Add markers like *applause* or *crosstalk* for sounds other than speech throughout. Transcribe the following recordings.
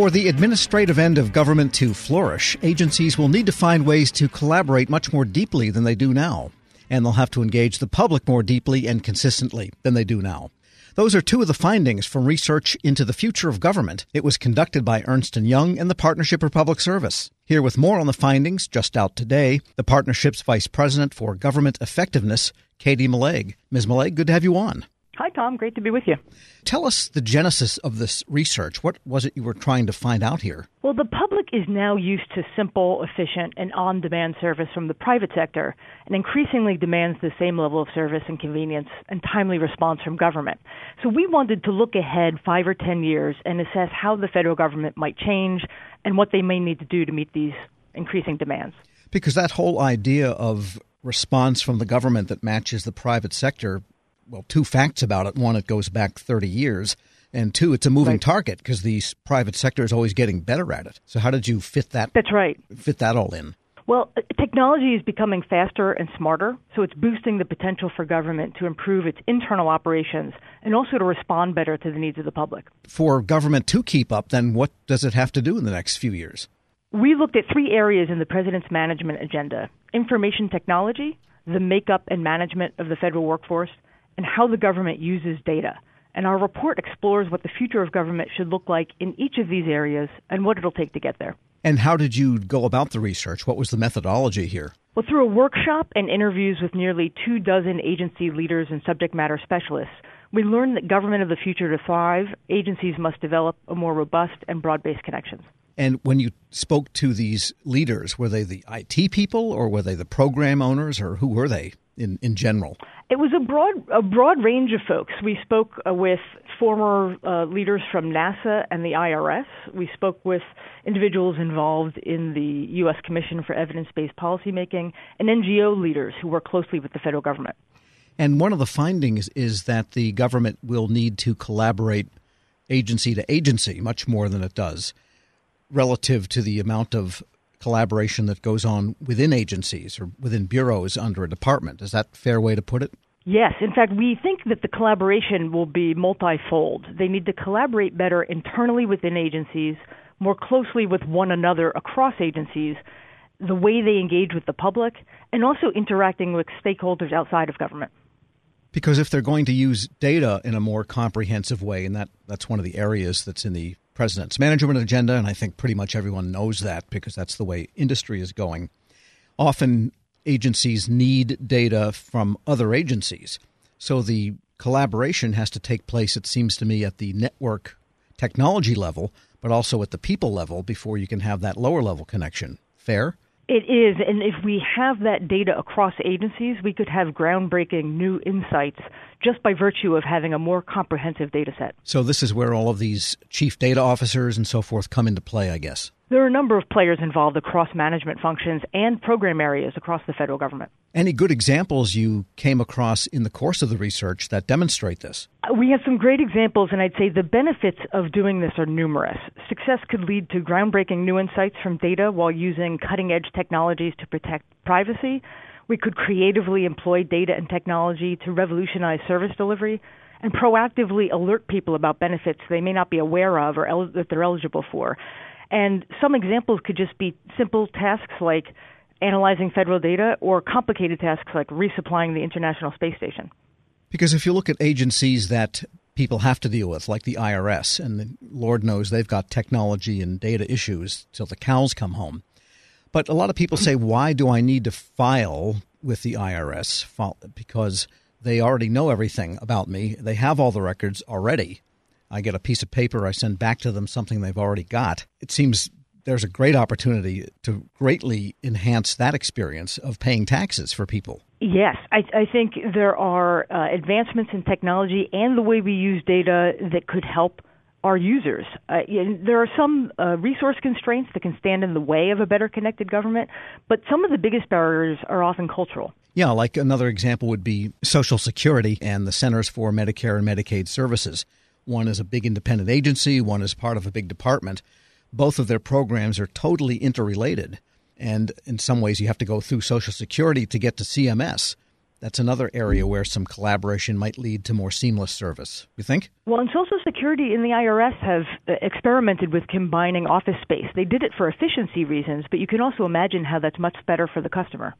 For the administrative end of government to flourish, agencies will need to find ways to collaborate much more deeply than they do now. And they'll have to engage the public more deeply and consistently than they do now. Those are two of the findings from research into the future of government. It was conducted by Ernst & Young and the Partnership for Public Service. Here with more on the findings, just out today, the partnership's Vice President for Government Effectiveness, Katie Malague. Ms. Malague, good to have you on. Hi, Tom. Great to be with you. Tell us the genesis of this research. What was it you were trying to find out here? Well, the public is now used to simple, efficient, and on demand service from the private sector and increasingly demands the same level of service and convenience and timely response from government. So we wanted to look ahead five or ten years and assess how the federal government might change and what they may need to do to meet these increasing demands. Because that whole idea of response from the government that matches the private sector well, two facts about it. One, it goes back 30 years. And two, it's a moving right. target because the private sector is always getting better at it. So how did you fit that? That's right. Fit that all in. Well, uh, technology is becoming faster and smarter, so it's boosting the potential for government to improve its internal operations and also to respond better to the needs of the public. For government to keep up, then what does it have to do in the next few years? We looked at three areas in the president's management agenda information technology, the makeup and management of the federal workforce, and how the government uses data. And our report explores what the future of government should look like in each of these areas and what it'll take to get there. And how did you go about the research? What was the methodology here? Well, through a workshop and interviews with nearly two dozen agency leaders and subject matter specialists, we learned that government of the future to thrive, agencies must develop a more robust and broad based connections. And when you spoke to these leaders, were they the IT people or were they the program owners or who were they in, in general? It was a broad a broad range of folks. We spoke uh, with former uh, leaders from NASA and the IRS. We spoke with individuals involved in the U.S. Commission for Evidence-Based Policymaking and NGO leaders who work closely with the federal government. And one of the findings is that the government will need to collaborate agency to agency much more than it does relative to the amount of collaboration that goes on within agencies or within bureaus under a department. Is that a fair way to put it? Yes. In fact, we think that the collaboration will be multifold. They need to collaborate better internally within agencies, more closely with one another across agencies, the way they engage with the public, and also interacting with stakeholders outside of government. Because if they're going to use data in a more comprehensive way, and that, that's one of the areas that's in the president's management agenda, and I think pretty much everyone knows that because that's the way industry is going. Often agencies need data from other agencies. So the collaboration has to take place, it seems to me, at the network technology level, but also at the people level before you can have that lower level connection. Fair? It is, and if we have that data across agencies, we could have groundbreaking new insights just by virtue of having a more comprehensive data set. So, this is where all of these chief data officers and so forth come into play, I guess. There are a number of players involved across management functions and program areas across the federal government. Any good examples you came across in the course of the research that demonstrate this? Uh, we have some great examples, and I'd say the benefits of doing this are numerous. Success could lead to groundbreaking new insights from data while using cutting edge technologies to protect privacy. We could creatively employ data and technology to revolutionize service delivery and proactively alert people about benefits they may not be aware of or el- that they're eligible for. And some examples could just be simple tasks like analyzing federal data or complicated tasks like resupplying the International Space Station. Because if you look at agencies that people have to deal with, like the IRS, and Lord knows they've got technology and data issues till the cows come home. But a lot of people say, why do I need to file with the IRS? Because they already know everything about me. They have all the records already. I get a piece of paper, I send back to them something they've already got. It seems there's a great opportunity to greatly enhance that experience of paying taxes for people. Yes, I, I think there are uh, advancements in technology and the way we use data that could help our users. Uh, there are some uh, resource constraints that can stand in the way of a better connected government, but some of the biggest barriers are often cultural. Yeah, like another example would be Social Security and the Centers for Medicare and Medicaid Services. One is a big independent agency, one is part of a big department. Both of their programs are totally interrelated. And in some ways, you have to go through Social Security to get to CMS. That's another area where some collaboration might lead to more seamless service. You think? Well, and Social Security and the IRS have uh, experimented with combining office space. They did it for efficiency reasons, but you can also imagine how that's much better for the customer.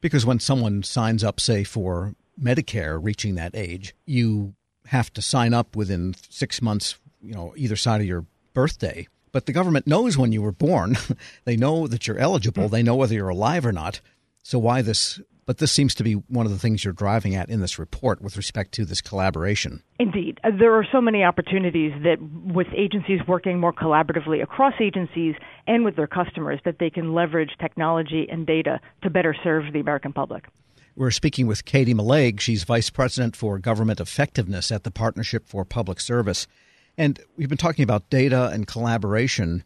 Because when someone signs up, say, for Medicare reaching that age, you have to sign up within six months, you know, either side of your birthday. But the government knows when you were born. *laughs* they know that you're eligible. They know whether you're alive or not. So why this but this seems to be one of the things you're driving at in this report with respect to this collaboration. Indeed. Uh, there are so many opportunities that, with agencies working more collaboratively across agencies and with their customers, that they can leverage technology and data to better serve the American public. We're speaking with Katie Malague. She's Vice President for Government Effectiveness at the Partnership for Public Service. And we've been talking about data and collaboration.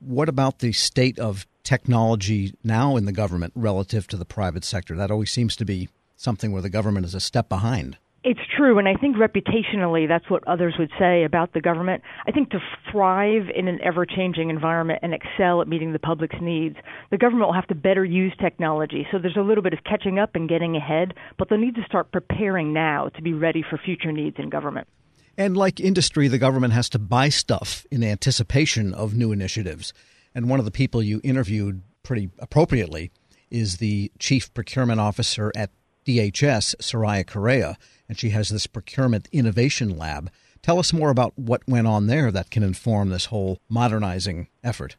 What about the state of technology now in the government relative to the private sector. That always seems to be something where the government is a step behind. It's true, and I think reputationally that's what others would say about the government. I think to thrive in an ever changing environment and excel at meeting the public's needs, the government will have to better use technology. So there's a little bit of catching up and getting ahead, but they'll need to start preparing now to be ready for future needs in government. And like industry, the government has to buy stuff in anticipation of new initiatives. And one of the people you interviewed pretty appropriately is the chief procurement officer at DHS, Soraya Correa, and she has this procurement innovation lab. Tell us more about what went on there that can inform this whole modernizing effort.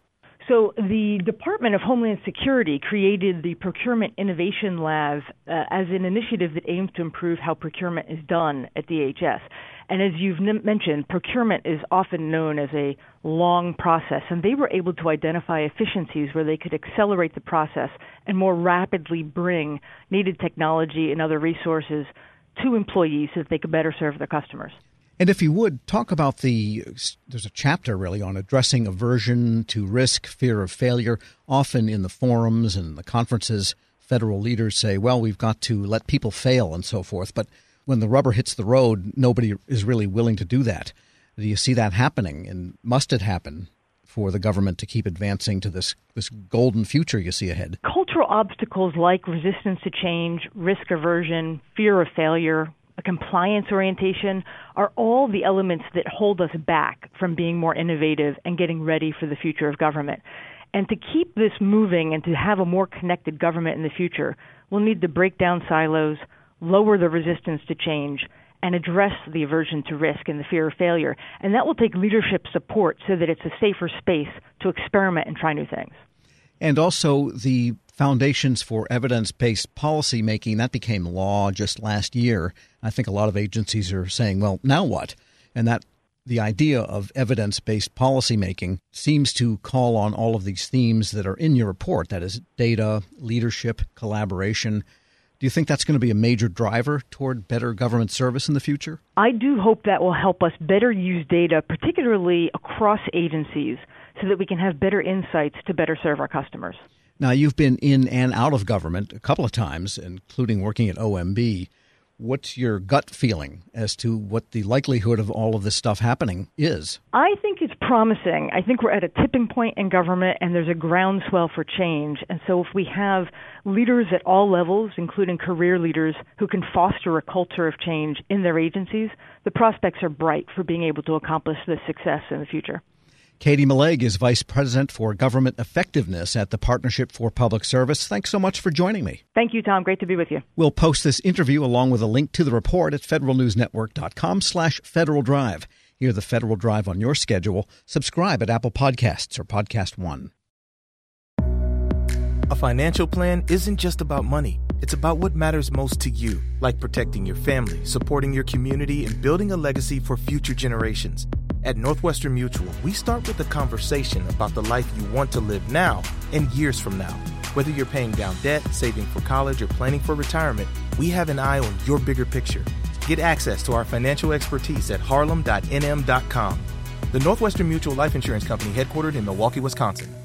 So, the Department of Homeland Security created the Procurement Innovation Lab uh, as an initiative that aims to improve how procurement is done at DHS. And as you've n- mentioned, procurement is often known as a long process, and they were able to identify efficiencies where they could accelerate the process and more rapidly bring needed technology and other resources to employees so that they could better serve their customers. And if you would talk about the, there's a chapter really on addressing aversion to risk, fear of failure. Often in the forums and the conferences, federal leaders say, well, we've got to let people fail and so forth. But when the rubber hits the road, nobody is really willing to do that. Do you see that happening? And must it happen for the government to keep advancing to this, this golden future you see ahead? Cultural obstacles like resistance to change, risk aversion, fear of failure, a compliance orientation are all the elements that hold us back from being more innovative and getting ready for the future of government. And to keep this moving and to have a more connected government in the future, we'll need to break down silos, lower the resistance to change, and address the aversion to risk and the fear of failure. And that will take leadership support so that it's a safer space to experiment and try new things. And also the foundations for evidence based policy making, that became law just last year. I think a lot of agencies are saying, well, now what? And that the idea of evidence based policy making seems to call on all of these themes that are in your report that is, data, leadership, collaboration, do you think that's going to be a major driver toward better government service in the future? I do hope that will help us better use data, particularly across agencies, so that we can have better insights to better serve our customers. Now, you've been in and out of government a couple of times, including working at OMB. What's your gut feeling as to what the likelihood of all of this stuff happening is? I think it's promising. I think we're at a tipping point in government and there's a groundswell for change. And so if we have leaders at all levels, including career leaders, who can foster a culture of change in their agencies, the prospects are bright for being able to accomplish this success in the future. Katie Malague is Vice President for Government Effectiveness at the Partnership for Public Service. Thanks so much for joining me. Thank you, Tom. Great to be with you. We'll post this interview along with a link to the report at federalnewsnetwork.com slash Federal Drive. Hear the Federal Drive on your schedule. Subscribe at Apple Podcasts or Podcast One. A financial plan isn't just about money. It's about what matters most to you, like protecting your family, supporting your community, and building a legacy for future generations. At Northwestern Mutual, we start with a conversation about the life you want to live now and years from now. Whether you're paying down debt, saving for college, or planning for retirement, we have an eye on your bigger picture. Get access to our financial expertise at harlem.nm.com. The Northwestern Mutual Life Insurance Company, headquartered in Milwaukee, Wisconsin.